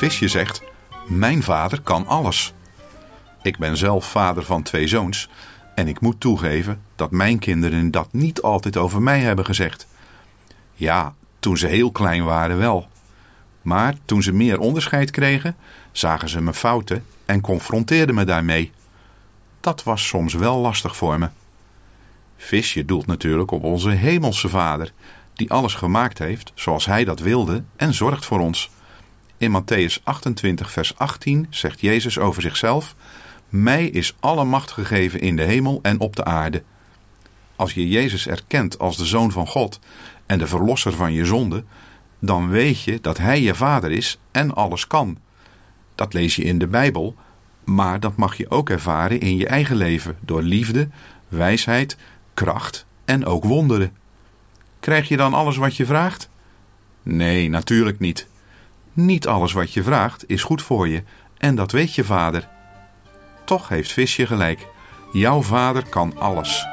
Visje zegt: Mijn vader kan alles. Ik ben zelf vader van twee zoons en ik moet toegeven dat mijn kinderen dat niet altijd over mij hebben gezegd. Ja, toen ze heel klein waren wel. Maar toen ze meer onderscheid kregen, zagen ze mijn fouten en confronteerden me daarmee. Dat was soms wel lastig voor me. Visje doelt natuurlijk op onze hemelse vader, die alles gemaakt heeft zoals hij dat wilde en zorgt voor ons. In Matthäus 28, vers 18 zegt Jezus over zichzelf: Mij is alle macht gegeven in de hemel en op de aarde. Als je Jezus erkent als de zoon van God en de verlosser van je zonde, dan weet je dat Hij je vader is en alles kan. Dat lees je in de Bijbel, maar dat mag je ook ervaren in je eigen leven door liefde, wijsheid, kracht en ook wonderen. Krijg je dan alles wat je vraagt? Nee, natuurlijk niet. Niet alles wat je vraagt is goed voor je en dat weet je vader. Toch heeft Visje gelijk. Jouw vader kan alles.